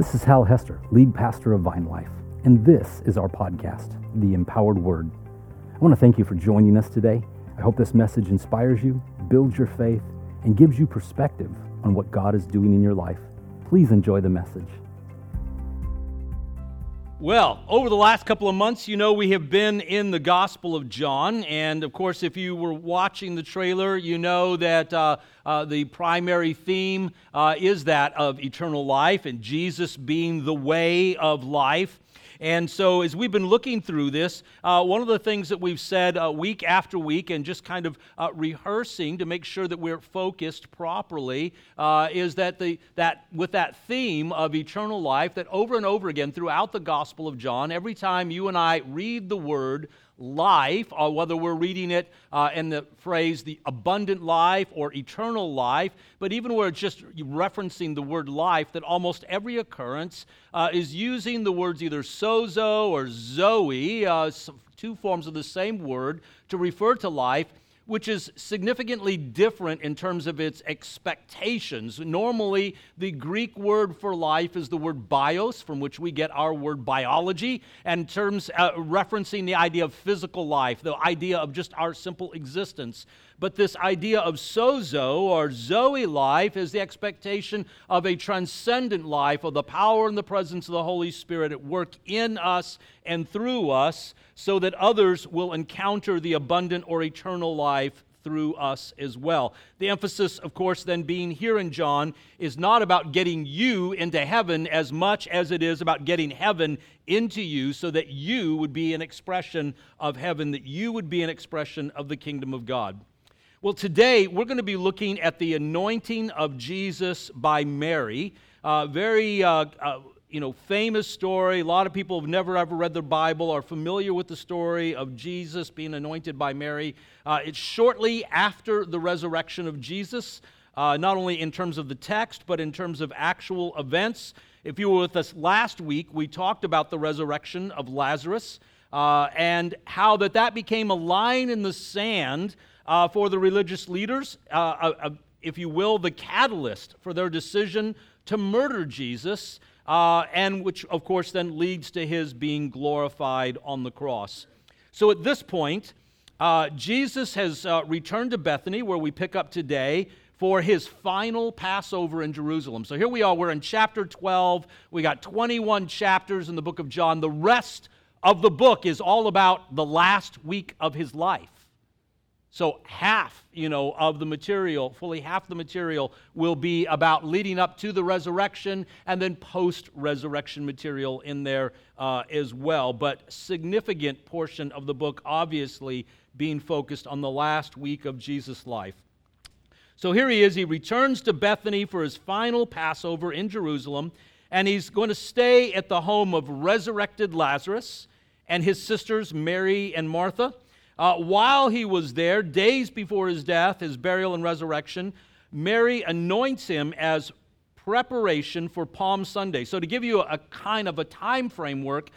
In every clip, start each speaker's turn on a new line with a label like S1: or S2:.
S1: This is Hal Hester, lead pastor of VineLife, and this is our podcast, The Empowered Word. I want to thank you for joining us today. I hope this message inspires you, builds your faith, and gives you perspective on what God is doing in your life. Please enjoy the message.
S2: Well, over the last couple of months, you know, we have been in the Gospel of John. And of course, if you were watching the trailer, you know that uh, uh, the primary theme uh, is that of eternal life and Jesus being the way of life. And so, as we've been looking through this, uh, one of the things that we've said uh, week after week and just kind of uh, rehearsing to make sure that we're focused properly uh, is that, the, that with that theme of eternal life, that over and over again throughout the Gospel of John, every time you and I read the word, life, or whether we're reading it uh, in the phrase the abundant life or eternal life, but even where it's just referencing the word life, that almost every occurrence uh, is using the words either sozo or zoe, uh, two forms of the same word, to refer to life which is significantly different in terms of its expectations. Normally, the Greek word for life is the word bios, from which we get our word biology, and terms uh, referencing the idea of physical life, the idea of just our simple existence. But this idea of sozo or Zoe life is the expectation of a transcendent life, of the power and the presence of the Holy Spirit at work in us and through us, so that others will encounter the abundant or eternal life through us as well. The emphasis, of course, then being here in John is not about getting you into heaven as much as it is about getting heaven into you so that you would be an expression of heaven, that you would be an expression of the kingdom of God. Well, today we're going to be looking at the anointing of Jesus by Mary. Uh, very, uh, uh, you know, famous story. A lot of people have never ever read the Bible are familiar with the story of Jesus being anointed by Mary. Uh, it's shortly after the resurrection of Jesus, uh, not only in terms of the text, but in terms of actual events. If you were with us last week, we talked about the resurrection of Lazarus. Uh, and how that that became a line in the sand uh, for the religious leaders, uh, uh, uh, if you will, the catalyst for their decision to murder Jesus, uh, and which, of course, then leads to his being glorified on the cross. So at this point, Jesus has returned to Bethany, where we pick up today, for his final Passover in Jerusalem. So here we are, we're in chapter 12. We got 21 chapters in the book of John. The rest of the book is all about the last week of his life. So half, you know, of the material, fully half the material will be about leading up to the resurrection and then post-resurrection material in there uh, as well. But significant portion of the book obviously being focused on the last week of Jesus' life. So here he is. He returns to Bethany for his final Passover in Jerusalem, and he's going to stay at the home of resurrected Lazarus and his sisters Mary and Martha. Uh, while he was there, days before his death, his burial, and resurrection, Mary anoints him as preparation for Palm Sunday. So, to give you a, kind of a time framework,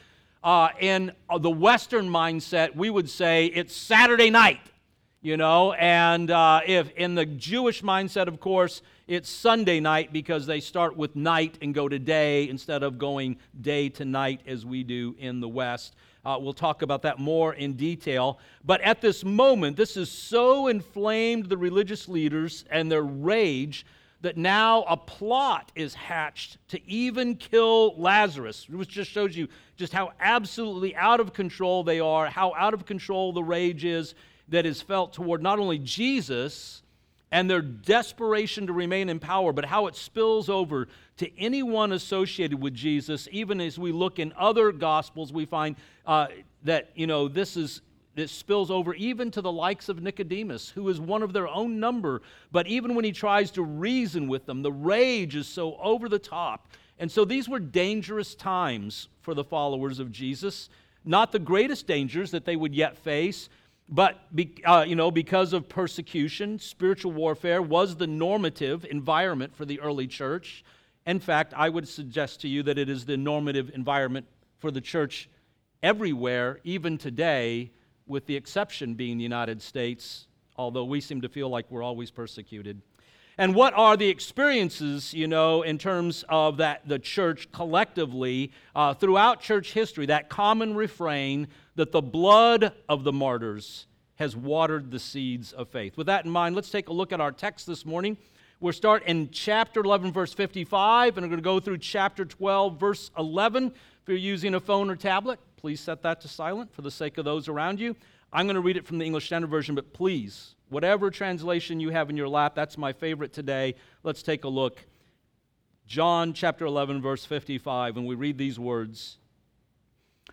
S2: uh, in the Western mindset, we would say it's Saturday night, you know, and uh, if in the Jewish mindset, of course, it's Sunday night because they start with night and go to day instead of going day to night as we do in the West. Uh, we'll talk about that more in detail. But at this moment, this has so inflamed the religious leaders and their rage that now a plot is hatched to even kill Lazarus, which just shows you just how absolutely out of control they are, how out of control the rage is that is felt toward not only Jesus and their desperation to remain in power, but how it spills over to anyone associated with Jesus. Even as we look in other gospels, we find uh, that you know this is this spills over even to the likes of Nicodemus, who is one of their own number. But even when he tries to reason with them, the rage is so over the top. And so these were dangerous times for the followers of Jesus. Not the greatest dangers that they would yet face, but uh, you know, because of persecution, spiritual warfare was the normative environment for the early church. In fact, I would suggest to you that it is the normative environment for the church everywhere, even today, with the exception being the United States, although we seem to feel like we're always persecuted. And what are the experiences, you know, in terms of that the church collectively uh, throughout church history, that common refrain that the blood of the martyrs has watered the seeds of faith. With that in mind, let's take a look at our text this morning. We'll start in chapter 11, verse 55, and we're going to go through chapter 12, verse 11. If you're using a phone or tablet, please set that to silent for the sake of those around you. I'm going to read it from the English Standard Version, but please Whatever translation you have in your lap, that's my favorite today. Let's take a look. John chapter 11, verse 55, and we read these words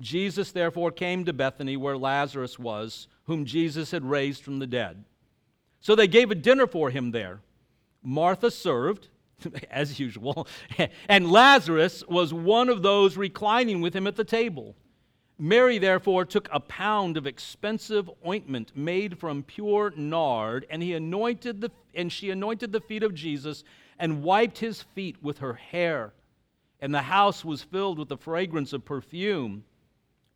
S2: Jesus therefore came to Bethany where Lazarus was, whom Jesus had raised from the dead. So they gave a dinner for him there. Martha served, as usual, and Lazarus was one of those reclining with him at the table. Mary, therefore, took a pound of expensive ointment made from pure nard, and, he anointed the, and she anointed the feet of Jesus and wiped his feet with her hair. And the house was filled with the fragrance of perfume.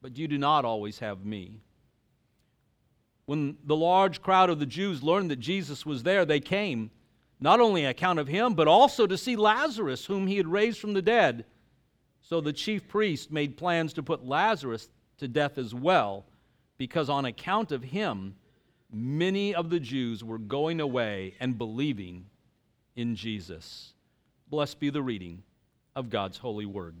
S2: but you do not always have me. When the large crowd of the Jews learned that Jesus was there, they came, not only on account of him, but also to see Lazarus, whom he had raised from the dead. So the chief priest made plans to put Lazarus to death as well, because on account of him, many of the Jews were going away and believing in Jesus. Blessed be the reading of God's holy word.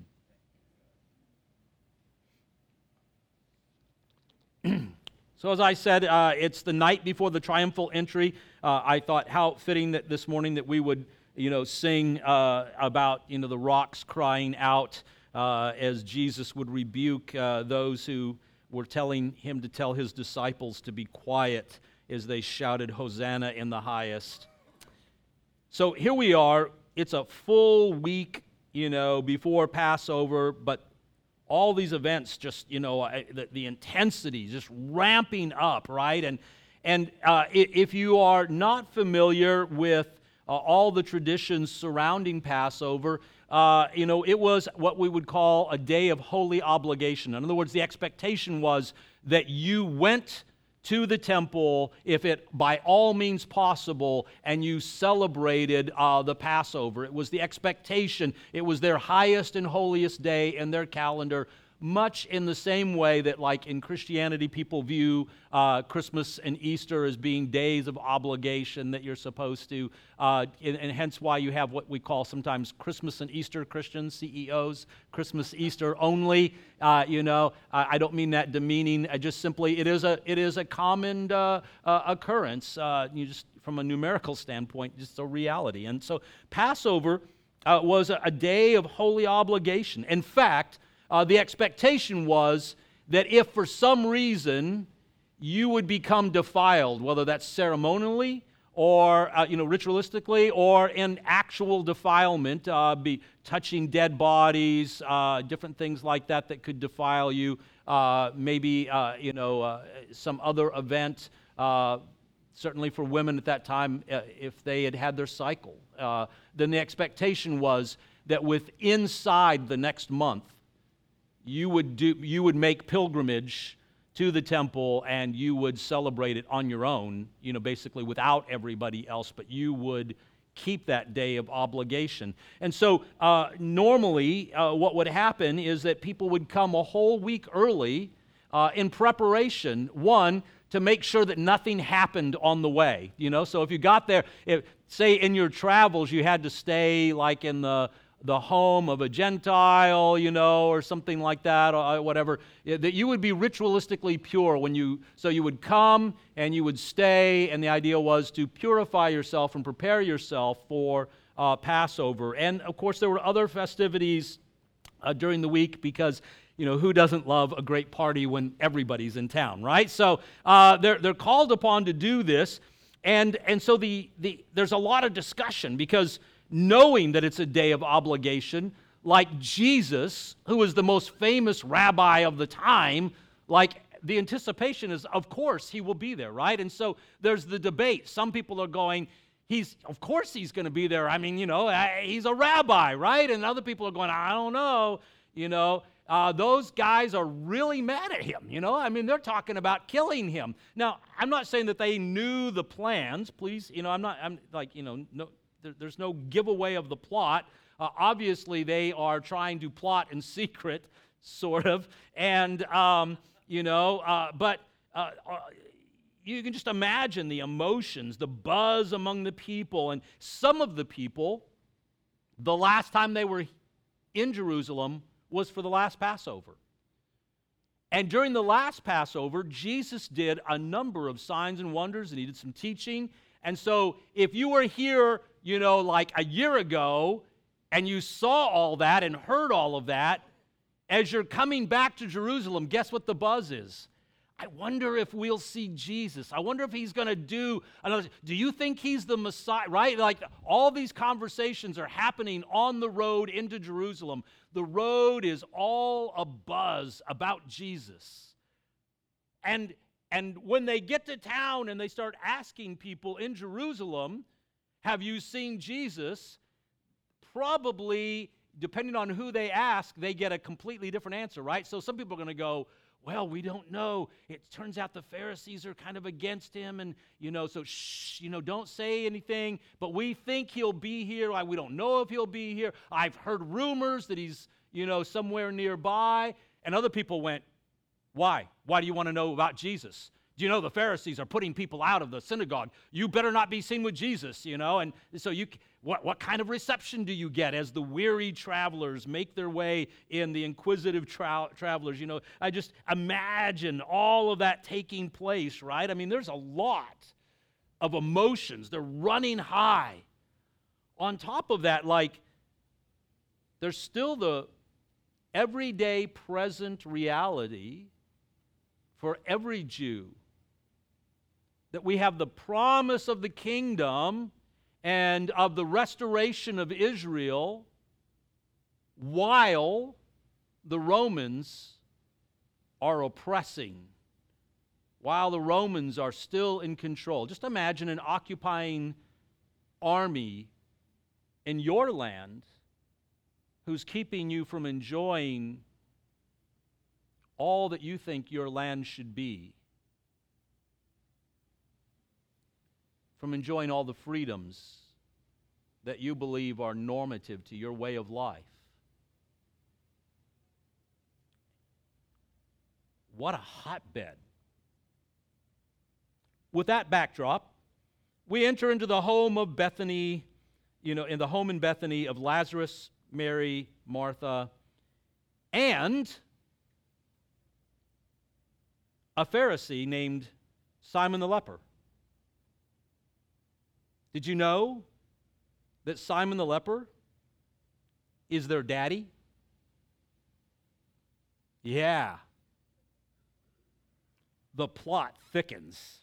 S2: So, as I said, uh, it's the night before the triumphal entry. Uh, I thought how fitting that this morning that we would, you know, sing uh, about, you know, the rocks crying out uh, as Jesus would rebuke uh, those who were telling him to tell his disciples to be quiet as they shouted, Hosanna in the highest. So here we are. It's a full week, you know, before Passover, but all these events just, you know, the, the intensity just ramping up, right? And, and uh, if you are not familiar with uh, all the traditions surrounding Passover, uh, you know, it was what we would call a day of holy obligation. In other words, the expectation was that you went to the temple if it by all means possible and you celebrated uh, the passover. It was the expectation. It was their highest and holiest day in their calendar much in the same way that, like in Christianity, people view uh, Christmas and Easter as being days of obligation that you're supposed to, uh, and, and, hence why you have what we call sometimes Christmas and Easter Christians, CEOs, Christmas, Easter only. Uh, you know, I don't mean that demeaning. I just simply, it is a, it is a common uh, uh, occurrence. Uh, you just, from a numerical standpoint, just a reality. And so Passover was a, a day of holy obligation. In fact, uh, the expectation was that if for some reason you would become defiled, whether that's ceremonially or uh, you know ritualistically or in actual defilement, uh, be touching dead bodies, uh, different things like that that could defile you. Uh, maybe uh, you know some other event. certainly for women at that time, if they had had their cycle, then the expectation was that with inside the next month, you would, do, you would make pilgrimage to the temple and you would celebrate it on your own, you know, basically without everybody else, but you would keep that day of obligation. And so, uh, normally, uh, what would happen is that people would come a whole week early uh, in preparation, one, to make sure that nothing happened on the way. You know, so if you got there, if, say in your travels you had to stay like in the the home of a Gentile, you know, or something like that, or uh, whatever, that you would be ritualistically pure when you, so you would come and you would stay, and the idea was to purify yourself and prepare yourself for uh, Passover. And of course, there were other festivities uh, during the week because you know, who doesn't love a great party when everybody's in town, right? So uh, they're, they're called upon to do this. And, and so the, the, there's a lot of discussion because knowing that it's a day of obligation, like Jesus, who was the most famous rabbi of the time, like the anticipation is, of course, he will be there, right? And so there's the debate. Some people are going, he's, of course, he's going to be there. I mean, you know, he's a rabbi, right? And other people are going, I don't know, you know uh, those guys are really mad at him. You know, I mean, they're talking about killing him. Now, I'm not saying that they knew the plans. Please, you know, I'm not. I'm like, you know, no, there, there's no giveaway of the plot. Uh, obviously, they are trying to plot in secret, sort of, and um, you know, uh, but. Uh, uh, you can just imagine the emotions, the buzz among the people. And some of the people, the last time they were in Jerusalem, was for the last Passover. And during the last Passover, Jesus did a number of signs and wonders, and he did some teaching. And so, if you were here, you know, like a year ago, and you saw all that and heard all of that, as you're coming back to Jerusalem, guess what the buzz is? I wonder if we'll see Jesus. I wonder if he's going to do another. Do you think he's the Messiah? Right? Like all these conversations are happening on the road into Jerusalem. The road is all a buzz about Jesus. And and when they get to town and they start asking people in Jerusalem, have you seen Jesus? Probably, depending on who they ask, they get a completely different answer, right? So some people are going to go, well, we don't know. It turns out the Pharisees are kind of against him, and, you know, so shh, you know, don't say anything, but we think he'll be here. We don't know if he'll be here. I've heard rumors that he's, you know, somewhere nearby. And other people went, Why? Why do you want to know about Jesus? Do you know the Pharisees are putting people out of the synagogue? You better not be seen with Jesus, you know? And so you what, what kind of reception do you get as the weary travelers make their way in, the inquisitive tra- travelers? You know, I just imagine all of that taking place, right? I mean, there's a lot of emotions. They're running high. On top of that, like, there's still the everyday present reality for every Jew that we have the promise of the kingdom and of the restoration of Israel while the Romans are oppressing, while the Romans are still in control. Just imagine an occupying army in your land who's keeping you from enjoying all that you think your land should be. from enjoying all the freedoms that you believe are normative to your way of life. What a hotbed. With that backdrop, we enter into the home of Bethany, you know, in the home in Bethany of Lazarus, Mary, Martha, and a Pharisee named Simon the leper. Did you know that Simon the leper is their daddy? Yeah. The plot thickens.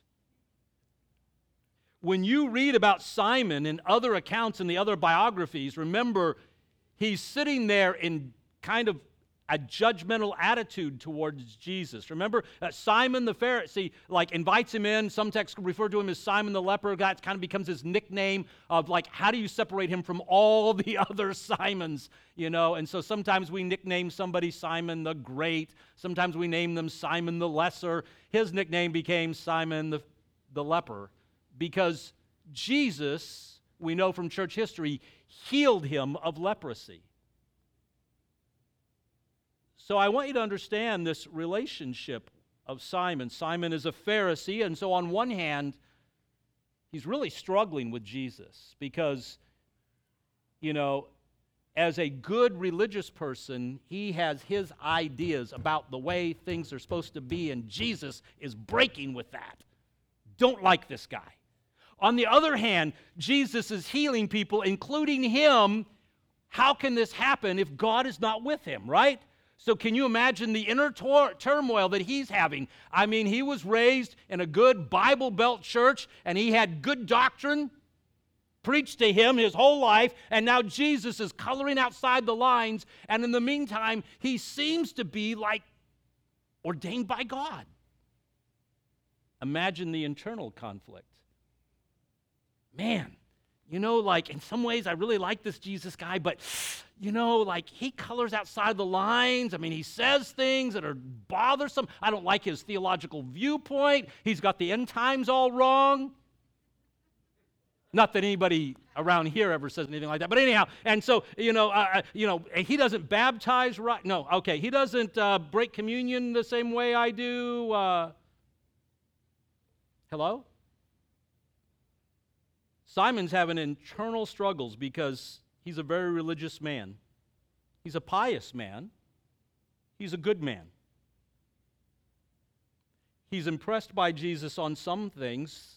S2: When you read about Simon in other accounts in the other biographies, remember he's sitting there in kind of a judgmental attitude towards Jesus. Remember, uh, Simon the Pharisee like invites him in. Some texts refer to him as Simon the leper. That kind of becomes his nickname of like, how do you separate him from all the other Simons? You know, and so sometimes we nickname somebody Simon the Great. Sometimes we name them Simon the Lesser. His nickname became Simon the, the leper because Jesus, we know from church history, healed him of leprosy. So I want you to understand this relationship of Simon. Simon is a Pharisee, and so on one hand, he's really struggling with Jesus because, you know, as a good religious person, he has his ideas about the way things are supposed to be, and Jesus is breaking with that. Don't like this guy. On the other hand, Jesus is healing people, including him. How can this happen if God is not with him, right? So, can you imagine the inner tor- turmoil that he's having? I mean, he was raised in a good Bible Belt church and he had good doctrine preached to him his whole life, and now Jesus is coloring outside the lines, and in the meantime, he seems to be like ordained by God. Imagine the internal conflict. Man, you know, like in some ways, I really like this Jesus guy, but you know, like he colors outside the lines. I mean, he says things that are bothersome. I don't like his theological viewpoint. He's got the end times all wrong. Not that anybody around here ever says anything like that, but anyhow, and so you know, uh, uh, you know, he doesn't baptize right. No, okay, he doesn't uh, break communion the same way I do. Uh, hello. Simon's having internal struggles because he's a very religious man. He's a pious man. He's a good man. He's impressed by Jesus on some things,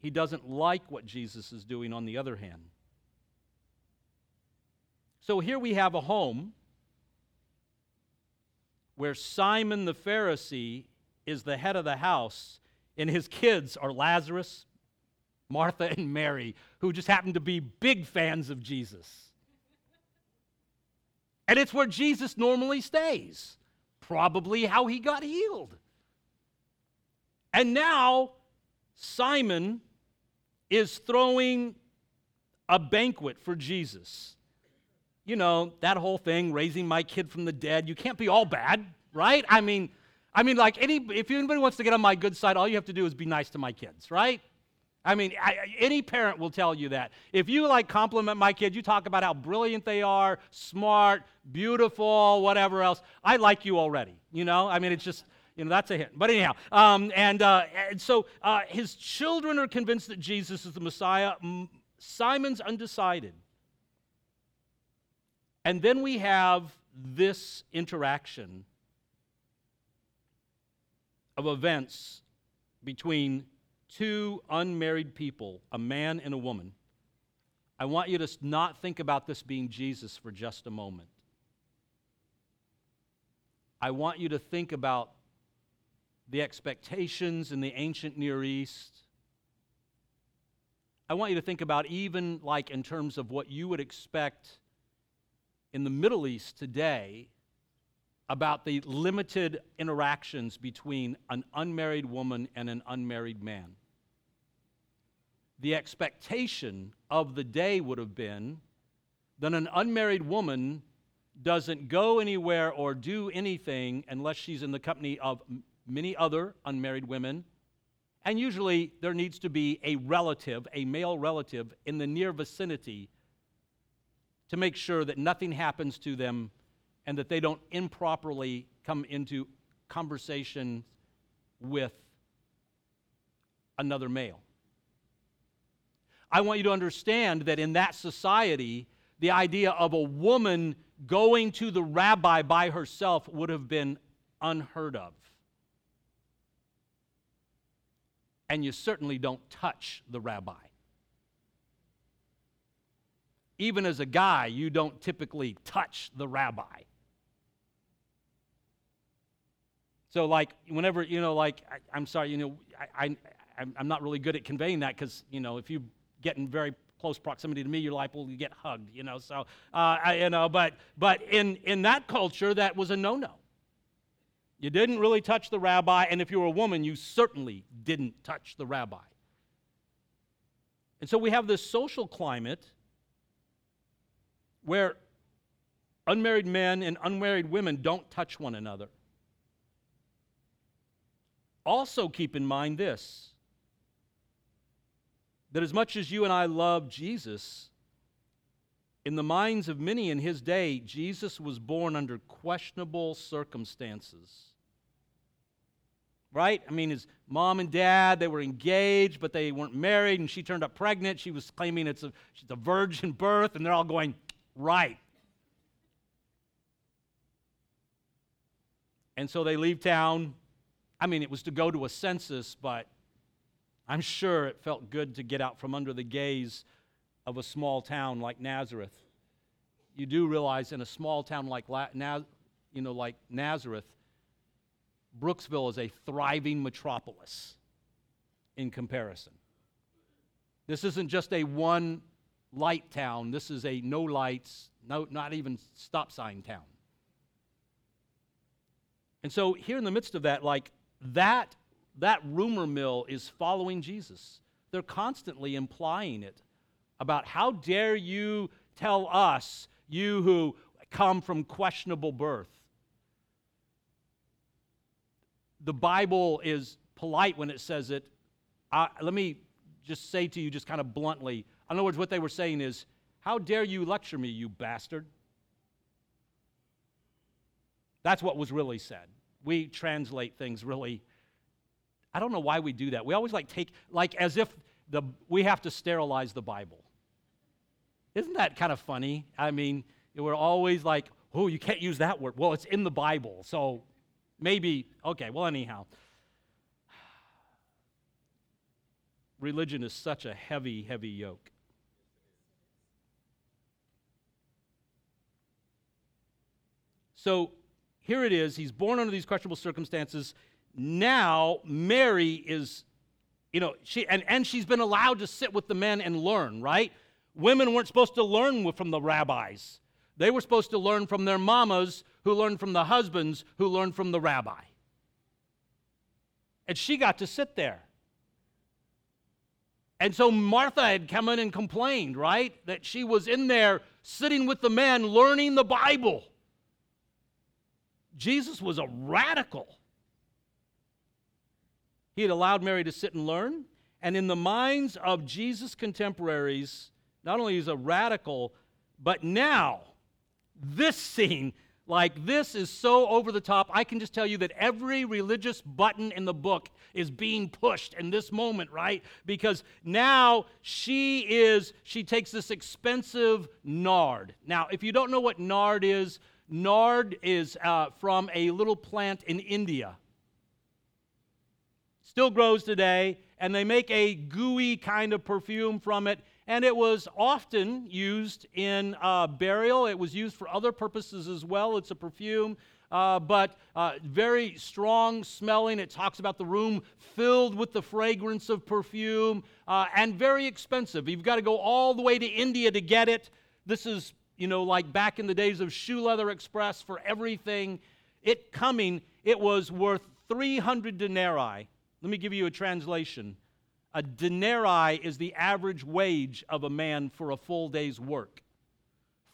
S2: he doesn't like what Jesus is doing on the other hand. So here we have a home where Simon the Pharisee is the head of the house, and his kids are Lazarus, Martha, and Mary, who just happen to be big fans of Jesus. And it's where Jesus normally stays, probably how he got healed. And now, Simon is throwing a banquet for Jesus. You know, that whole thing, raising my kid from the dead, you can't be all bad, right? I mean, I mean, like any, if anybody wants to get on my good side, all you have to do is be nice to my kids, right? I mean, I, any parent will tell you that. If you like compliment my kids, you talk about how brilliant they are, smart, beautiful, whatever else. I like you already. You know, I mean, it's just you know, that's a hint. But anyhow, um, and, uh, and so uh, his children are convinced that Jesus is the Messiah. Simon's undecided. And then we have this interaction of events between two unmarried people, a man and a woman. I want you to not think about this being Jesus for just a moment. I want you to think about the expectations in the ancient Near East. I want you to think about even like in terms of what you would expect in the Middle East today about the limited interactions between an unmarried woman and an unmarried man. The expectation of the day would have been that an unmarried woman doesn't go anywhere or do anything unless she's in the company of many other unmarried women. And usually there needs to be a relative, a male relative, in the near vicinity to make sure that nothing happens to them and that they don't improperly come into conversation with another male. I want you to understand that in that society, the idea of a woman going to the rabbi by herself would have been unheard of. and you certainly don't touch the rabbi. Even as a guy, you don't typically touch the rabbi. So, like, whenever, you know, like, I, am sorry, you know, I, I, I'm not really good at conveying that because, you know, if you get in very close proximity to me, you're liable to get hugged, you know. So, uh, I, you know, but, but in, in that culture, that was a no no. You didn't really touch the rabbi, and if you were a woman, you certainly didn't touch the rabbi. And so we have this social climate where unmarried men and unmarried women don't touch one another. Also, keep in mind this that as much as you and I love Jesus, in the minds of many in his day, Jesus was born under questionable circumstances. right? I mean, his mom and dad, they were engaged, but they weren't married, and she turned up pregnant. She was claiming it's a, a virgin birth, and they're all going, right. And so they leave town. I mean, it was to go to a census, but I'm sure it felt good to get out from under the gaze of a small town like Nazareth. You do realize in a small town like, La- you know, like Nazareth, Brooksville is a thriving metropolis in comparison. This isn't just a one light town, this is a no lights, no, not even stop sign town. And so, here in the midst of that, like that, that rumor mill is following Jesus. They're constantly implying it about how dare you tell us, you who come from questionable birth. The Bible is polite when it says it. Uh, let me just say to you, just kind of bluntly, in other words, what they were saying is, How dare you lecture me, you bastard? That's what was really said. We translate things really. I don't know why we do that. We always like take, like as if the, we have to sterilize the Bible. Isn't that kind of funny? I mean, we're always like, oh, you can't use that word. Well, it's in the Bible, so maybe, okay, well, anyhow. Religion is such a heavy, heavy yoke. So here it is. He's born under these questionable circumstances. Now, Mary is, you know, she, and, and she's been allowed to sit with the men and learn, right? Women weren't supposed to learn from the rabbis. They were supposed to learn from their mamas, who learned from the husbands, who learned from the rabbi. And she got to sit there. And so Martha had come in and complained, right? That she was in there sitting with the men learning the Bible. Jesus was a radical. He had allowed Mary to sit and learn. And in the minds of Jesus' contemporaries, not only is a radical, but now this scene, like this, is so over the top. I can just tell you that every religious button in the book is being pushed in this moment, right? Because now she is, she takes this expensive nard. Now, if you don't know what nard is, nard is uh, from a little plant in India. Still grows today, and they make a gooey kind of perfume from it and it was often used in uh, burial. It was used for other purposes as well. It's a perfume, uh, but uh, very strong smelling. It talks about the room filled with the fragrance of perfume uh, and very expensive. You've got to go all the way to India to get it. This is, you know, like back in the days of Shoe Leather Express for everything. It coming, it was worth 300 denarii. Let me give you a translation. A denarii is the average wage of a man for a full day's work.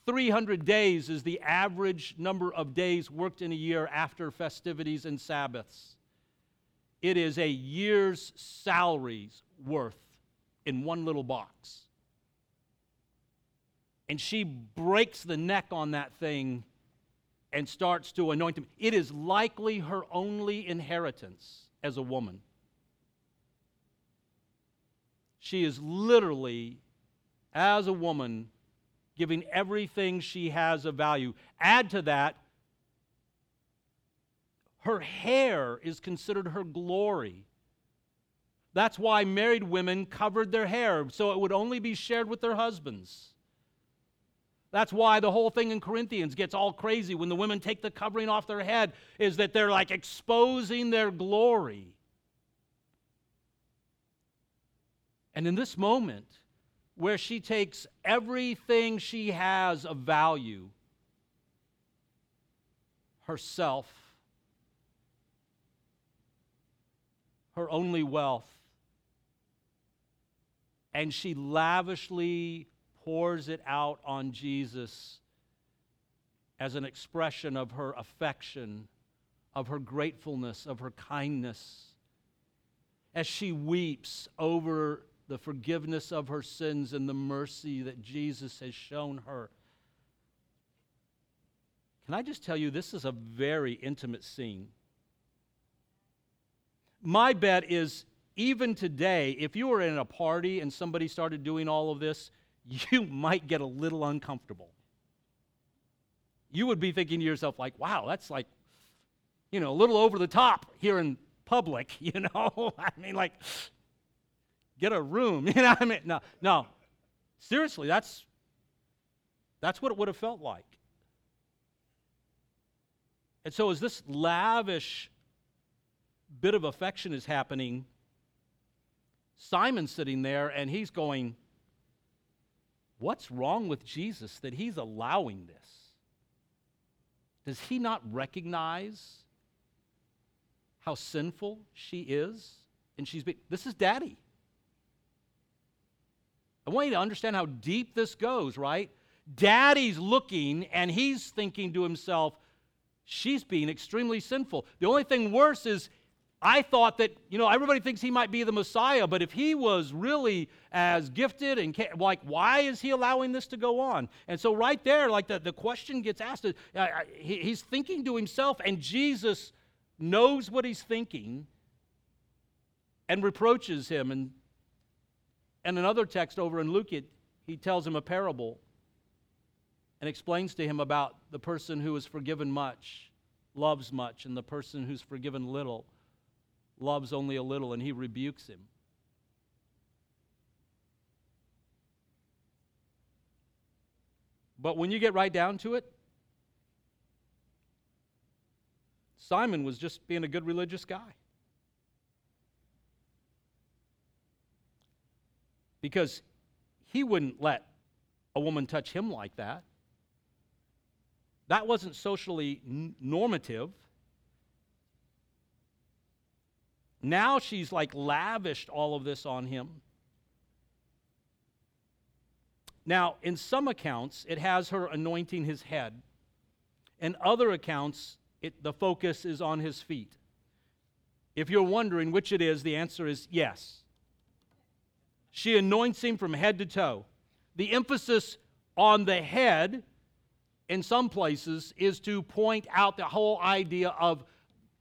S2: 300 days is the average number of days worked in a year after festivities and Sabbaths. It is a year's salaries worth in one little box. And she breaks the neck on that thing and starts to anoint him. It is likely her only inheritance as a woman. She is literally, as a woman, giving everything she has of value. Add to that, her hair is considered her glory. That's why married women covered their hair, so it would only be shared with their husbands. That's why the whole thing in Corinthians gets all crazy when the women take the covering off their head, is that they're like exposing their glory. And in this moment, where she takes everything she has of value herself, her only wealth, and she lavishly pours it out on Jesus as an expression of her affection, of her gratefulness, of her kindness. As she weeps over the forgiveness of her sins and the mercy that Jesus has shown her. Can I just tell you, this is a very intimate scene. my bet is even today, if you were in a party and somebody started doing all of this, you might get a little uncomfortable. You would be thinking to yourself, like, wow, that's like, you know, a little over the top here in public, you know? I mean, like, get a room, you know? I mean, no, no. Seriously, that's that's what it would have felt like. And so, as this lavish bit of affection is happening, Simon's sitting there and he's going, What's wrong with Jesus that he's allowing this? Does he not recognize how sinful she is? And she's be- this is daddy. I want you to understand how deep this goes, right? Daddy's looking and he's thinking to himself, she's being extremely sinful. The only thing worse is I thought that, you know, everybody thinks he might be the Messiah, but if he was really as gifted and like, why is he allowing this to go on? And so, right there, like the, the question gets asked, uh, he, he's thinking to himself, and Jesus knows what he's thinking and reproaches him. And, and another text over in Luke, it, he tells him a parable and explains to him about the person who is forgiven much, loves much, and the person who's forgiven little loves only a little, and he rebukes him. But when you get right down to it, Simon was just being a good religious guy. Because he wouldn't let a woman touch him like that. That wasn't socially normative. Now she's like lavished all of this on him. Now, in some accounts, it has her anointing his head. In other accounts, it, the focus is on his feet. If you're wondering which it is, the answer is yes. She anoints him from head to toe. The emphasis on the head in some places is to point out the whole idea of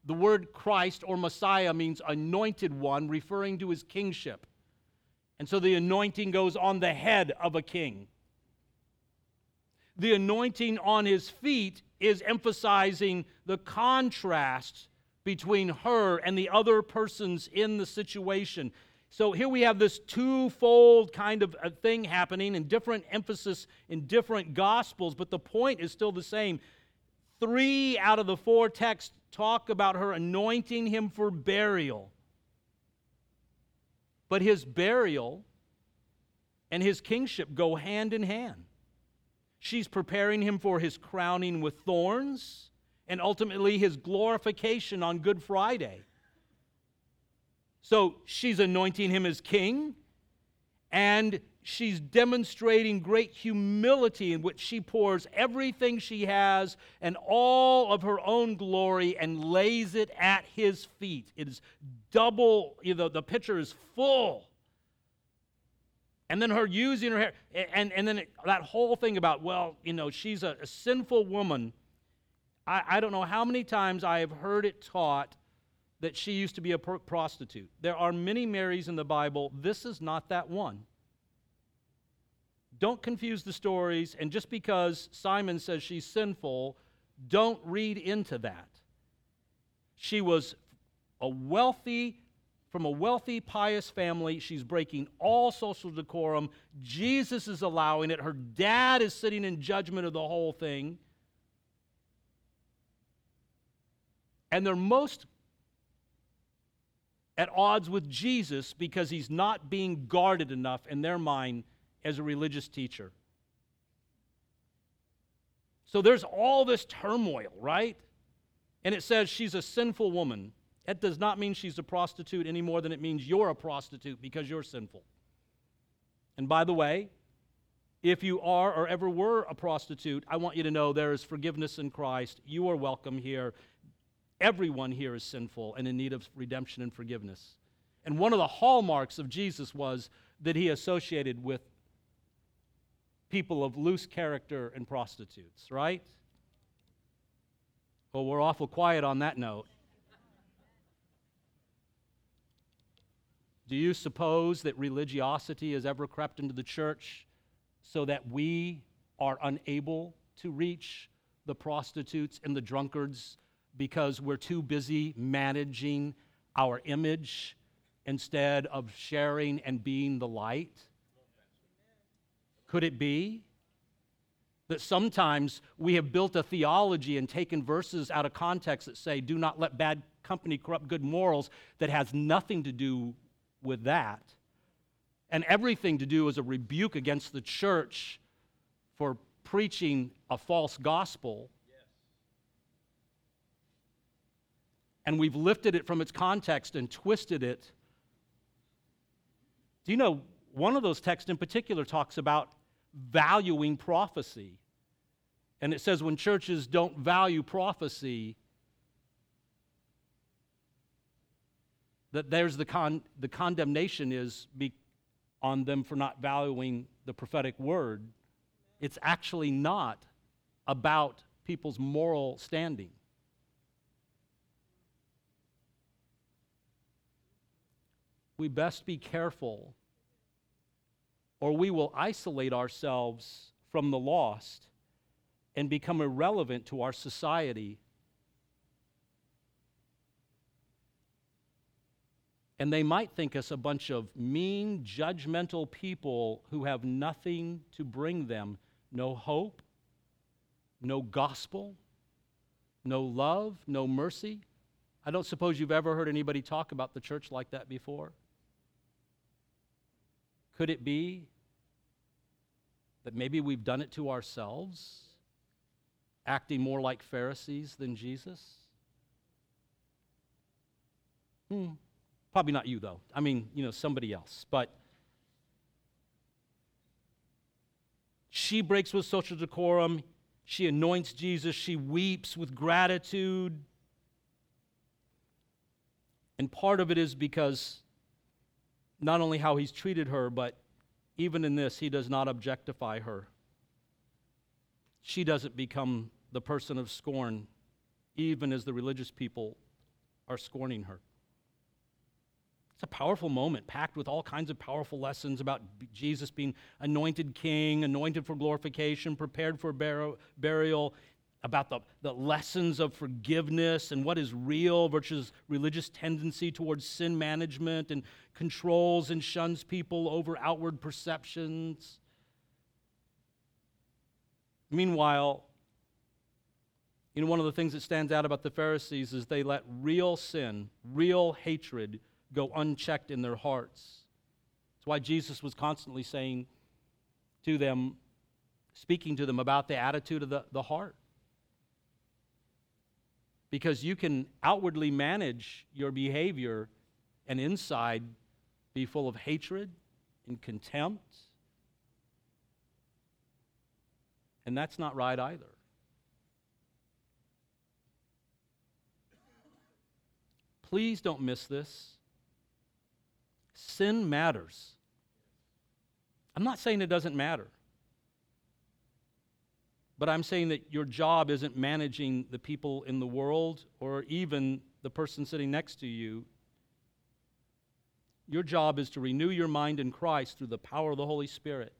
S2: the word Christ or Messiah means anointed one, referring to his kingship. And so the anointing goes on the head of a king. The anointing on his feet is emphasizing the contrast between her and the other persons in the situation. So here we have this twofold kind of uh, thing happening and different emphasis in different gospels, but the point is still the same. Three out of the four texts talk about her anointing him for burial. But his burial and his kingship go hand in hand. She's preparing him for his crowning with thorns and ultimately his glorification on Good Friday. So she's anointing him as king, and she's demonstrating great humility in which she pours everything she has and all of her own glory and lays it at his feet. It is double, you know, the picture is full. And then her using her hair, and, and then it, that whole thing about, well, you know, she's a, a sinful woman. I, I don't know how many times I have heard it taught that she used to be a prostitute. There are many Marys in the Bible. This is not that one. Don't confuse the stories, and just because Simon says she's sinful, don't read into that. She was a wealthy, from a wealthy, pious family. She's breaking all social decorum. Jesus is allowing it. Her dad is sitting in judgment of the whole thing. And they're most at odds with Jesus because he's not being guarded enough in their mind as a religious teacher. So there's all this turmoil, right? And it says she's a sinful woman. That does not mean she's a prostitute any more than it means you're a prostitute because you're sinful. And by the way, if you are or ever were a prostitute, I want you to know there is forgiveness in Christ. You are welcome here. Everyone here is sinful and in need of redemption and forgiveness. And one of the hallmarks of Jesus was that he associated with people of loose character and prostitutes, right? Well, we're awful quiet on that note. Do you suppose that religiosity has ever crept into the church so that we are unable to reach the prostitutes and the drunkards because we're too busy managing our image instead of sharing and being the light? Could it be that sometimes we have built a theology and taken verses out of context that say, do not let bad company corrupt good morals, that has nothing to do with that, and everything to do is a rebuke against the church for preaching a false gospel? And we've lifted it from its context and twisted it. Do you know one of those texts in particular talks about valuing prophecy. And it says when churches don't value prophecy, that there's the, con- the condemnation is be- on them for not valuing the prophetic word. It's actually not about people's moral standing. We best be careful or we will isolate ourselves from the lost and become irrelevant to our society. And they might think us a bunch of mean, judgmental people who have nothing to bring them no hope, no gospel, no love, no mercy. I don't suppose you've ever heard anybody talk about the church like that before. Could it be that maybe we've done it to ourselves, acting more like Pharisees than Jesus? Hmm. Probably not you, though. I mean, you know, somebody else. But she breaks with social decorum. She anoints Jesus. She weeps with gratitude. And part of it is because not only how he's treated her, but even in this, he does not objectify her. She doesn't become the person of scorn, even as the religious people are scorning her. It's a powerful moment, packed with all kinds of powerful lessons about Jesus being anointed king, anointed for glorification, prepared for bur- burial, about the, the lessons of forgiveness and what is real versus religious tendency towards sin management and controls and shuns people over outward perceptions. Meanwhile, you know, one of the things that stands out about the Pharisees is they let real sin, real hatred go unchecked in their hearts. That's why Jesus was constantly saying to them, speaking to them about the attitude of the, the heart. Because you can outwardly manage your behavior and inside be full of hatred and contempt. And that's not right either. Please don't miss this. Sin matters. I'm not saying it doesn't matter. But I'm saying that your job isn't managing the people in the world or even the person sitting next to you your job is to renew your mind in Christ through the power of the Holy Spirit.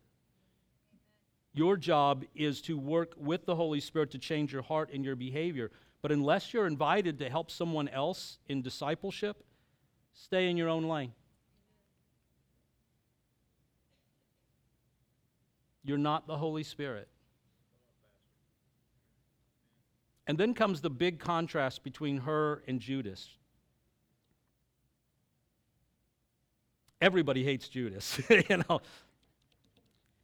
S2: Your job is to work with the Holy Spirit to change your heart and your behavior. But unless you're invited to help someone else in discipleship, stay in your own lane. You're not the Holy Spirit. And then comes the big contrast between her and Judas. everybody hates Judas. you know,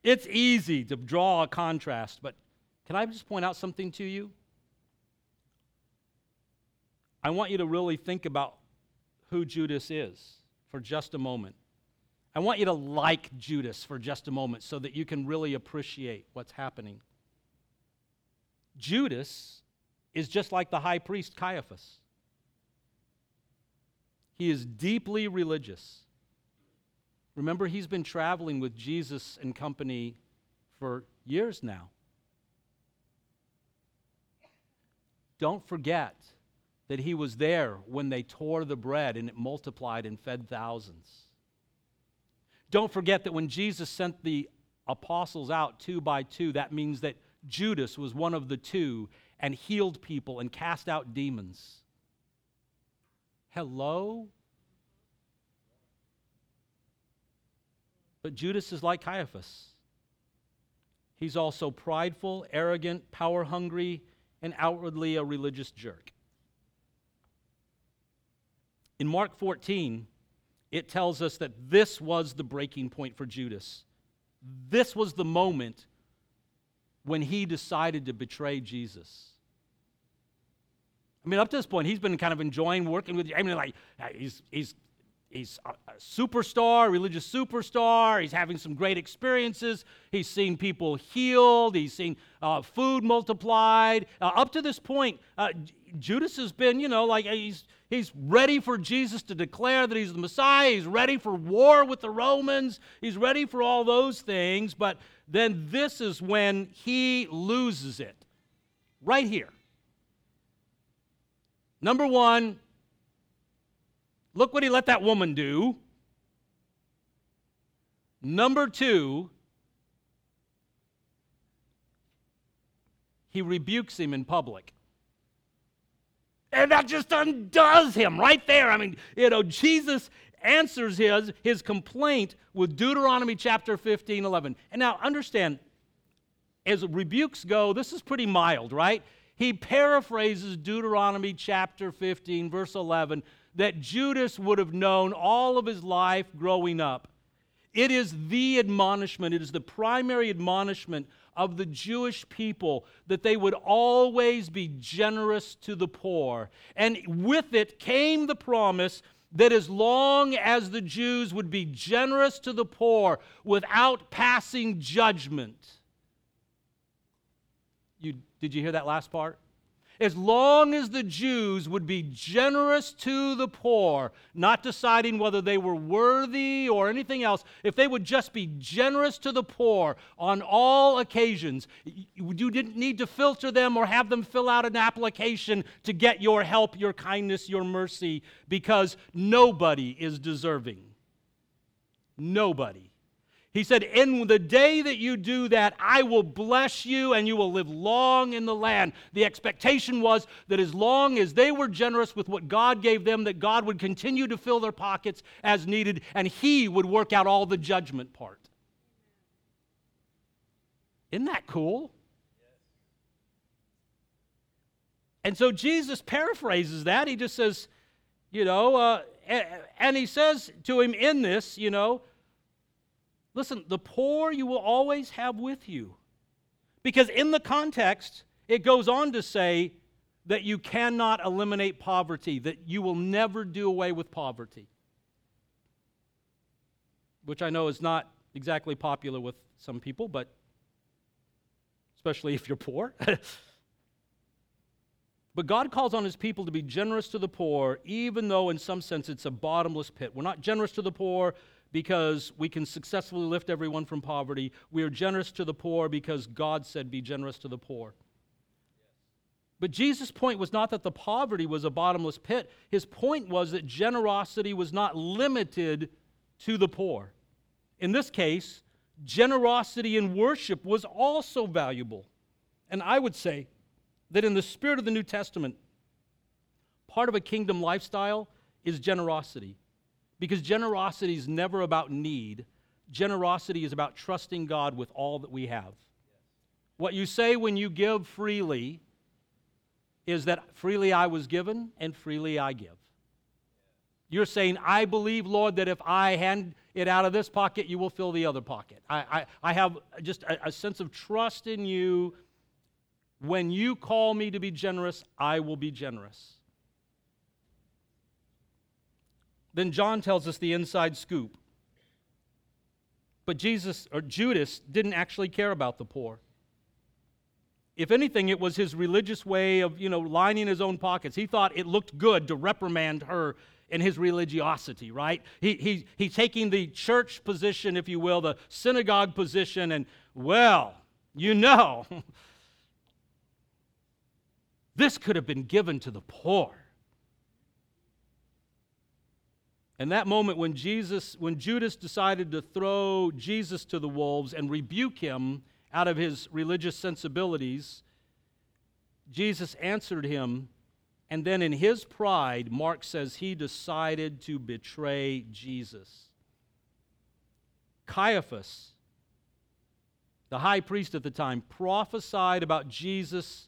S2: it's easy to draw a contrast, but can I just point out something to you? I want you to really think about who Judas is for just a moment. I want you to like Judas for just a moment so that you can really appreciate what's happening. Judas is just like the high priest Caiaphas. He is deeply religious. Remember, he's been traveling with Jesus and company for years now. Don't forget that he was there when they tore the bread and it multiplied and fed thousands. Don't forget that when Jesus sent the apostles out two by two, that means that Judas was one of the two and healed people and cast out demons. Hello? But Judas is like Caiaphas. He's also prideful, arrogant, power hungry, and outwardly a religious jerk. In Mark 14, it tells us that this was the breaking point for Judas. This was the moment when he decided to betray Jesus. I mean, up to this point, he's been kind of enjoying working with you. I mean, like, he's, he's he's a, superstar, religious superstar. He's having some great experiences. He's seeing people healed. He's seeing uh, food multiplied. Uh, up to this point, uh, Judas has been, you know, like he's he's ready for Jesus to declare that he's the Messiah. He's ready for war with the Romans. He's ready for all those things. But then this is when he loses it, right here. Number one, Look what he let that woman do. Number two, he rebukes him in public. And that just undoes him right there. I mean, you know, Jesus answers his, his complaint with Deuteronomy chapter 15, 11. And now understand, as rebukes go, this is pretty mild, right? He paraphrases Deuteronomy chapter 15, verse 11, that Judas would have known all of his life growing up. It is the admonishment, it is the primary admonishment of the Jewish people that they would always be generous to the poor. And with it came the promise that as long as the Jews would be generous to the poor without passing judgment. You, did you hear that last part? As long as the Jews would be generous to the poor, not deciding whether they were worthy or anything else, if they would just be generous to the poor on all occasions, you didn't need to filter them or have them fill out an application to get your help, your kindness, your mercy, because nobody is deserving. Nobody. He said, In the day that you do that, I will bless you and you will live long in the land. The expectation was that as long as they were generous with what God gave them, that God would continue to fill their pockets as needed and He would work out all the judgment part. Isn't that cool? And so Jesus paraphrases that. He just says, you know, uh, and he says to him in this, you know, Listen, the poor you will always have with you. Because in the context, it goes on to say that you cannot eliminate poverty, that you will never do away with poverty. Which I know is not exactly popular with some people, but especially if you're poor. but God calls on his people to be generous to the poor, even though in some sense it's a bottomless pit. We're not generous to the poor because we can successfully lift everyone from poverty. We are generous to the poor because God said, Be generous to the poor. But Jesus' point was not that the poverty was a bottomless pit. His point was that generosity was not limited to the poor. In this case, generosity in worship was also valuable. And I would say that in the spirit of the New Testament, part of a kingdom lifestyle is generosity. Because generosity is never about need, generosity is about trusting God with all that we have. What you say when you give freely is that freely I was given and freely I give. You're saying, I believe, Lord, that if I hand it out of this pocket, you will fill the other pocket. I, I, I have just a, a sense of trust in you. When you call me to be generous, I will be generous. Then John tells us the inside scoop. But Jesus or Judas didn't actually care about the poor. If anything, it was his religious way of, you know, lining his own pockets. He thought it looked good to reprimand her in his religiosity, right? He, he, he's taking the church position, if you will, the synagogue position, and, well, you know, this could have been given to the poor. And that moment when Jesus, when Judas decided to throw Jesus to the wolves and rebuke him out of his religious sensibilities, Jesus answered him, and then in his pride, Mark says he decided to betray Jesus. Caiaphas, the high priest at the time, prophesied about Jesus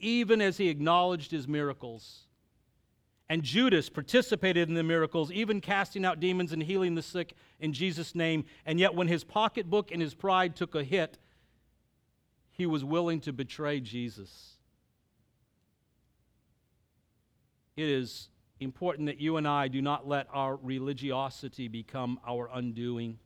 S2: even as he acknowledged his miracles. And Judas participated in the miracles, even casting out demons and healing the sick in Jesus' name. And yet, when his pocketbook and his pride took a hit, he was willing to betray Jesus. It is important that you and I do not let our religiosity become our undoing.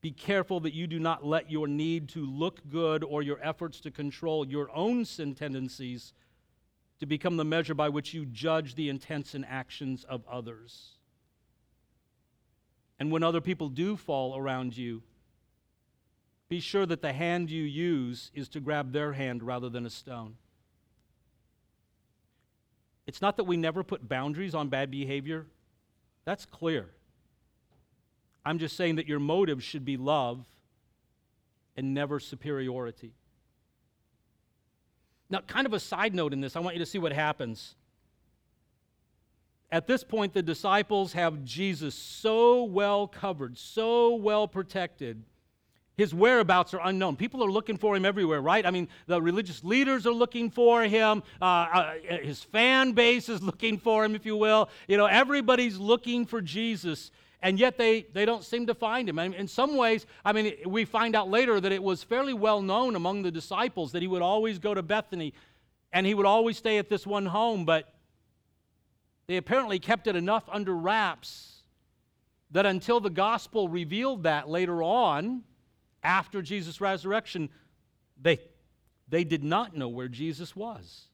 S2: Be careful that you do not let your need to look good or your efforts to control your own sin tendencies to become the measure by which you judge the intents and actions of others. And when other people do fall around you, be sure that the hand you use is to grab their hand rather than a stone. It's not that we never put boundaries on bad behavior, that's clear. I'm just saying that your motive should be love and never superiority. Now, kind of a side note in this, I want you to see what happens. At this point, the disciples have Jesus so well covered, so well protected. His whereabouts are unknown. People are looking for him everywhere, right? I mean, the religious leaders are looking for him. Uh, uh, his fan base is looking for him, if you will. You know, everybody's looking for Jesus and yet they, they don't seem to find him. And in some ways, I mean, we find out later that it was fairly well known among the disciples that he would always go to Bethany and he would always stay at this one home, but they apparently kept it enough under wraps that until the gospel revealed that later on, after Jesus' resurrection, they, they did not know where Jesus was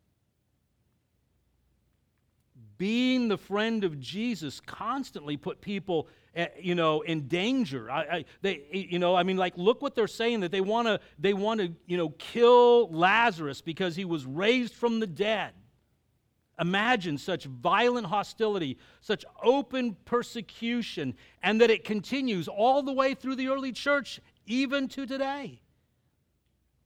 S2: being the friend of Jesus constantly put people, eh, you know, in danger. I, I, they, you know, I mean, like, look what they're saying that they want to, they want to, you know, kill Lazarus because he was raised from the dead. Imagine such violent hostility, such open persecution, and that it continues all the way through the early church, even to today.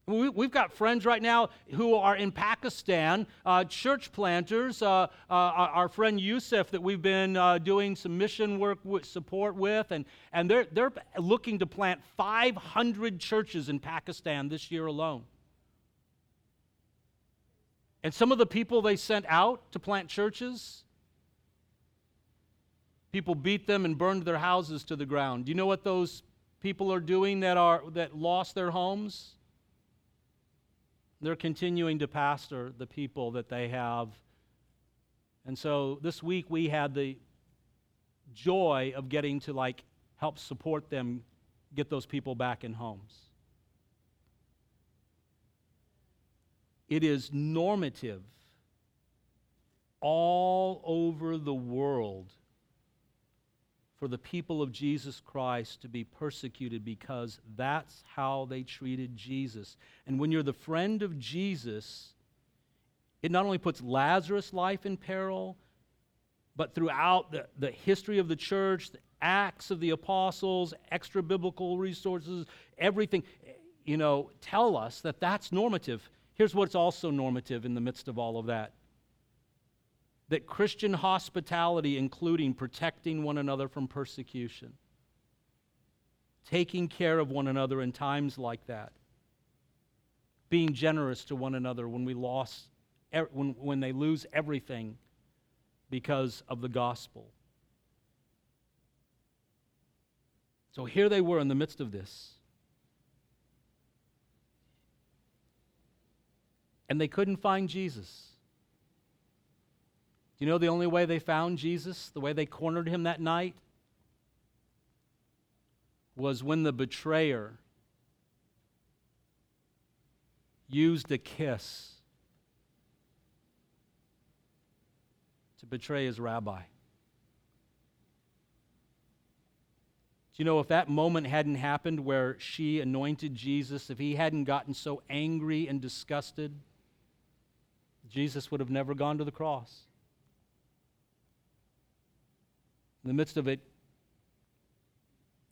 S2: We've got friends right now who are in Pakistan, uh, church planters. Uh, uh, our friend Yusuf, that we've been uh, doing some mission work with, support with, and, and they're, they're looking to plant 500 churches in Pakistan this year alone. And some of the people they sent out to plant churches, people beat them and burned their houses to the ground. Do you know what those people are doing that, are, that lost their homes? They're continuing to pastor the people that they have. And so this week we had the joy of getting to like help support them get those people back in homes. It is normative all over the world for the people of Jesus Christ to be persecuted because that's how they treated Jesus. And when you're the friend of Jesus, it not only puts Lazarus' life in peril, but throughout the, the history of the church, the acts of the apostles, extra biblical resources, everything, you know, tell us that that's normative. Here's what's also normative in the midst of all of that that Christian hospitality, including protecting one another from persecution, taking care of one another in times like that, being generous to one another when we lost, when, when they lose everything because of the gospel. So here they were in the midst of this. And they couldn't find Jesus. You know the only way they found Jesus, the way they cornered him that night? Was when the betrayer used a kiss to betray his rabbi. Do you know if that moment hadn't happened where she anointed Jesus, if he hadn't gotten so angry and disgusted, Jesus would have never gone to the cross. In the midst of it,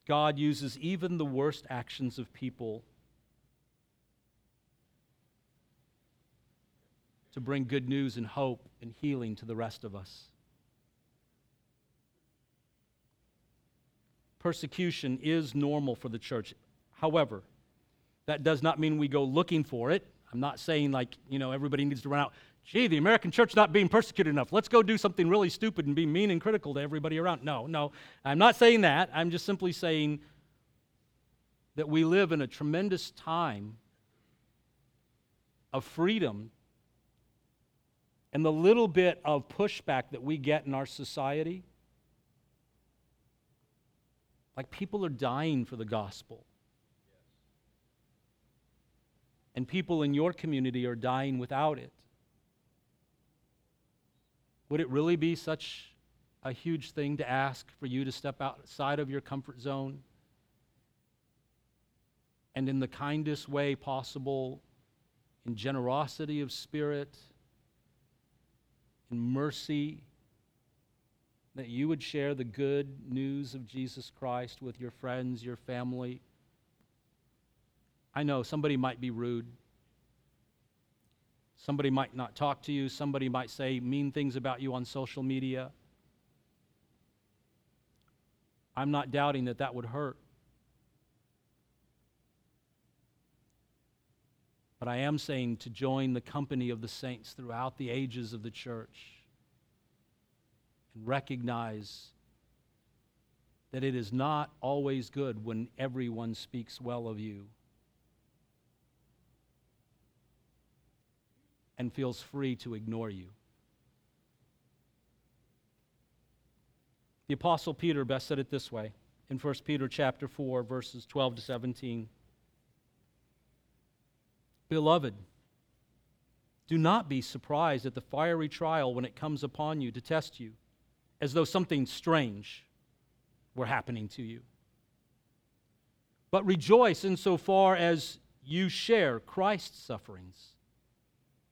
S2: God uses even the worst actions of people to bring good news and hope and healing to the rest of us. Persecution is normal for the church. However, that does not mean we go looking for it. I'm not saying like, you know, everybody needs to run out, gee, the American church not being persecuted enough. Let's go do something really stupid and be mean and critical to everybody around. No, no. I'm not saying that. I'm just simply saying that we live in a tremendous time of freedom and the little bit of pushback that we get in our society, like people are dying for the gospel. And people in your community are dying without it. Would it really be such a huge thing to ask for you to step outside of your comfort zone and in the kindest way possible, in generosity of spirit? in mercy, that you would share the good news of Jesus Christ with your friends, your family. I know somebody might be rude. Somebody might not talk to you. Somebody might say mean things about you on social media. I'm not doubting that that would hurt. But I am saying to join the company of the saints throughout the ages of the church and recognize that it is not always good when everyone speaks well of you and feels free to ignore you. The apostle Peter best said it this way in 1 Peter chapter 4 verses 12 to 17. Beloved, do not be surprised at the fiery trial when it comes upon you to test you, as though something strange were happening to you. But rejoice insofar as you share Christ's sufferings,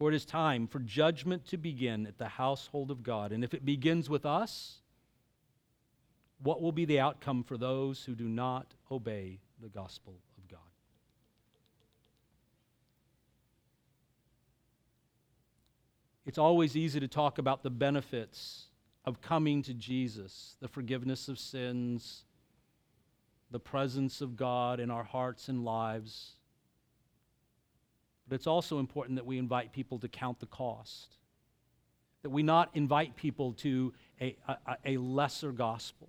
S2: For it is time for judgment to begin at the household of God. And if it begins with us, what will be the outcome for those who do not obey the gospel of God? It's always easy to talk about the benefits of coming to Jesus, the forgiveness of sins, the presence of God in our hearts and lives. But it's also important that we invite people to count the cost, that we not invite people to a, a, a lesser gospel.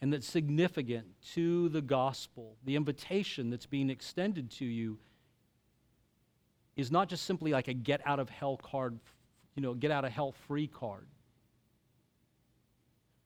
S2: And that's significant to the gospel, the invitation that's being extended to you is not just simply like a get out of hell card, you know, get out of hell free card,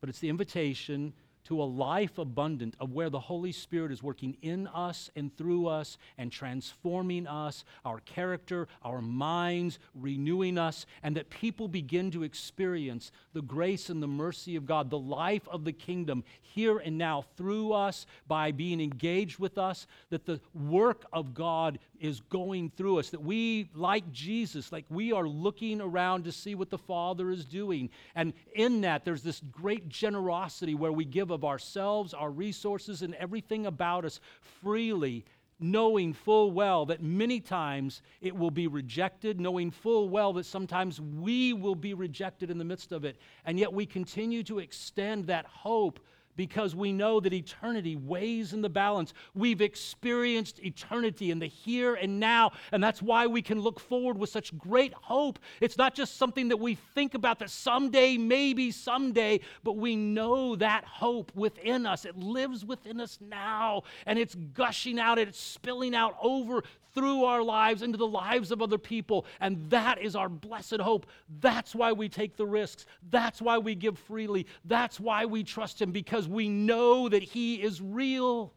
S2: but it's the invitation to a life abundant of where the Holy Spirit is working in us and through us and transforming us, our character, our minds, renewing us, and that people begin to experience the grace and the mercy of God, the life of the kingdom here and now through us by being engaged with us, that the work of God is going through us, that we, like Jesus, like we are looking around to see what the Father is doing. And in that, there's this great generosity where we give of ourselves, our resources, and everything about us freely knowing full well that many times it will be rejected, knowing full well that sometimes we will be rejected in the midst of it. And yet we continue to extend that hope because we know that eternity weighs in the balance. We've experienced eternity in the here and now, and that's why we can look forward with such great hope. It's not just something that we think about that someday, maybe someday, but we know that hope within us. It lives within us now, and it's gushing out, it's spilling out over through our lives into the lives of other people. And that is our blessed hope. That's why we take the risks. That's why we give freely. That's why we trust Him, because we know that He is real.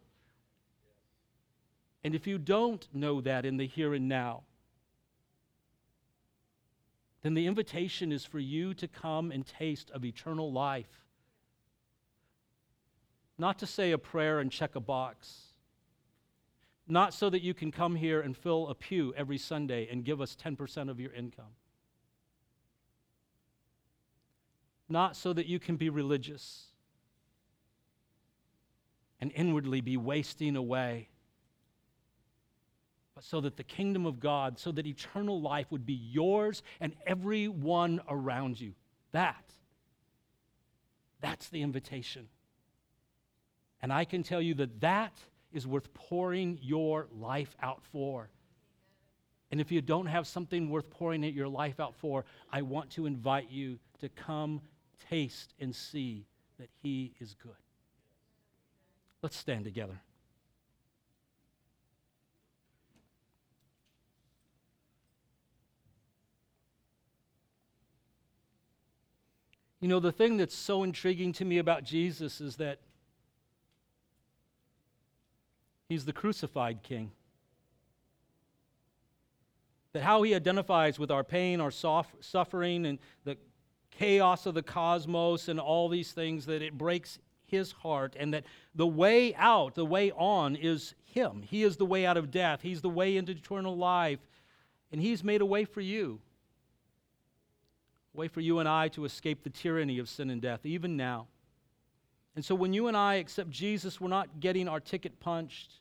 S2: And if you don't know that in the here and now, then the invitation is for you to come and taste of eternal life. Not to say a prayer and check a box. Not so that you can come here and fill a pew every Sunday and give us 10% of your income. Not so that you can be religious and inwardly be wasting away but so that the kingdom of God, so that eternal life would be yours and everyone around you. That, that's the invitation. And I can tell you that that is worth pouring your life out for. And if you don't have something worth pouring your life out for, I want to invite you to come taste and see that He is good. Let's stand together. You know, the thing that's so intriguing to me about Jesus is that he's the crucified king. That how he identifies with our pain, our suffering, and the chaos of the cosmos and all these things, that it breaks his heart, and that the way out, the way on, is him. He is the way out of death, he's the way into eternal life, and he's made a way for you A way for you and I to escape the tyranny of sin and death, even now. And so when you and I accept Jesus, we're not getting our ticket punched.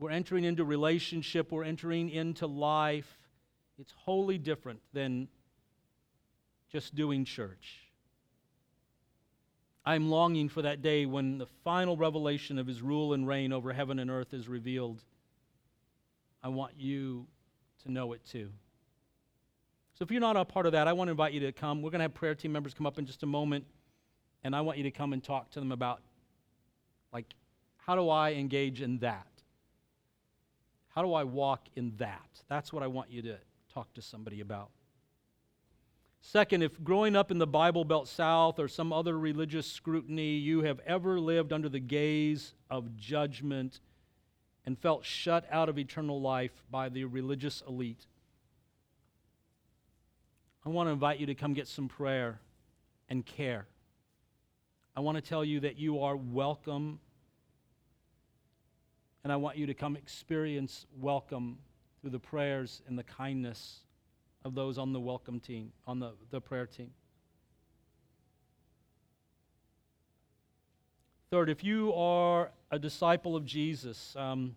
S2: We're entering into relationship, we're entering into life. It's wholly different than just doing church. I'm longing for that day when the final revelation of his rule and reign over heaven and earth is revealed. I want you to know it too. So if you're not a part of that, I want to invite you to come. We're going to have prayer team members come up in just a moment, and I want you to come and talk to them about, like, how do I engage in that? How do I walk in that? That's what I want you to talk to somebody about. Second, if growing up in the Bible Belt South or some other religious scrutiny, you have ever lived under the gaze of judgment and felt shut out of eternal life by the religious elite, I want to invite you to come get some prayer and care. I want to tell you that you are welcome, and I want you to come experience welcome through the prayers and the kindness of those on the welcome team, on the, the prayer team. Third, if you are a disciple of Jesus, um,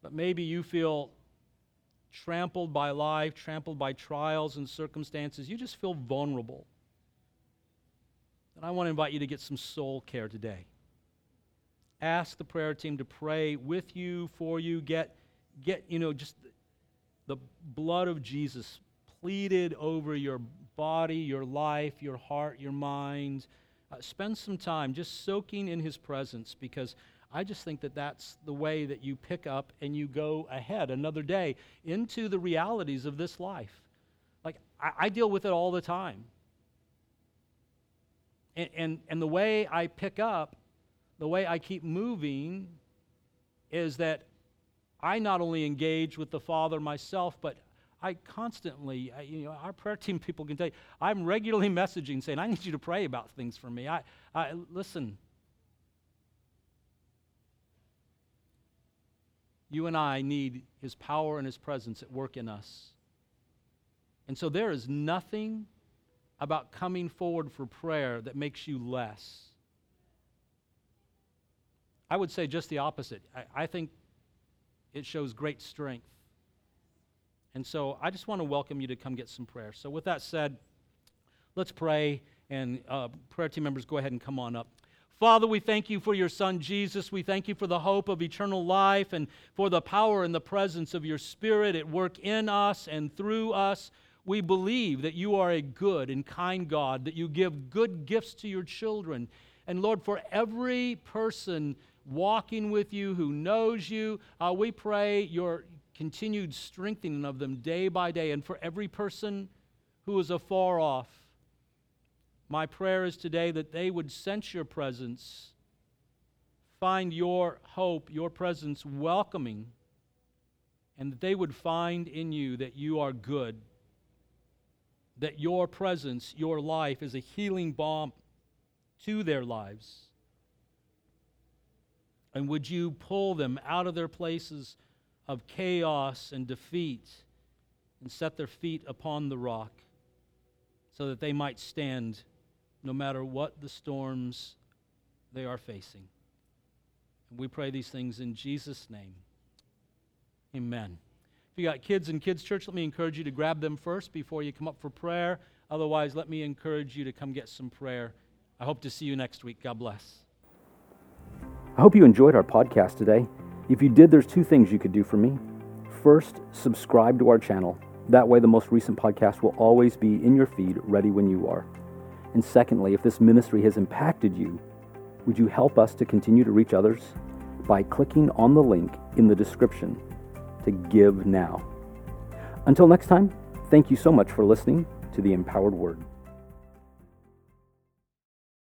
S2: but maybe you feel trampled by life, trampled by trials and circumstances, you just feel vulnerable. And I want to invite you to get some soul care today. Ask the prayer team to pray with you, for you. Get, get you know, just the blood of Jesus pleaded over your body, your life, your heart, your mind. Uh, spend some time just soaking in his presence because I just think that that's the way that you pick up and you go ahead another day into the realities of this life. Like, I, I deal with it all the time. And, and, and the way I pick up, the way I keep moving, is that I not only engage with the Father myself, but I constantly, I, you know, our prayer team people can tell you, I'm regularly messaging saying, I need you to pray about things for me. I, I listen, You and I need His power and His presence at work in us. And so there is nothing about coming forward for prayer that makes you less. I would say just the opposite. I, I think it shows great strength. And so I just want to welcome you to come get some prayer. So, with that said, let's pray, and uh, prayer team members, go ahead and come on up. Father, we thank you for your Son Jesus. We thank you for the hope of eternal life and for the power and the presence of your Spirit at work in us and through us. We believe that you are a good and kind God, that you give good gifts to your children. And Lord, for every person walking with you, who knows you. Uh, we pray your continued strengthening of them day by day. And for every person who is afar off, my prayer is today that they would sense your presence, find your hope, your presence welcoming, and that they would find in you that you are good, that your presence, your life is a healing balm to their lives. And would you pull them out of their places of chaos and defeat and set their feet upon the rock so that they might stand no matter what the storms they are facing? And we pray these things in Jesus' name. Amen. If you got kids in kids' church, let me encourage you to grab them first before you come up for prayer. Otherwise, let me encourage you to come get some prayer. I hope to see you next week. God bless.
S1: I hope you enjoyed our podcast today. If you did, there's two things you could do for me. First, subscribe to our channel. That way, the most recent podcast will always be in your feed, ready when you are. And secondly, if this ministry has impacted you, would you help us to continue to reach others by clicking on the link in the description to give now? Until next time, thank you so much for listening to the Empowered Word.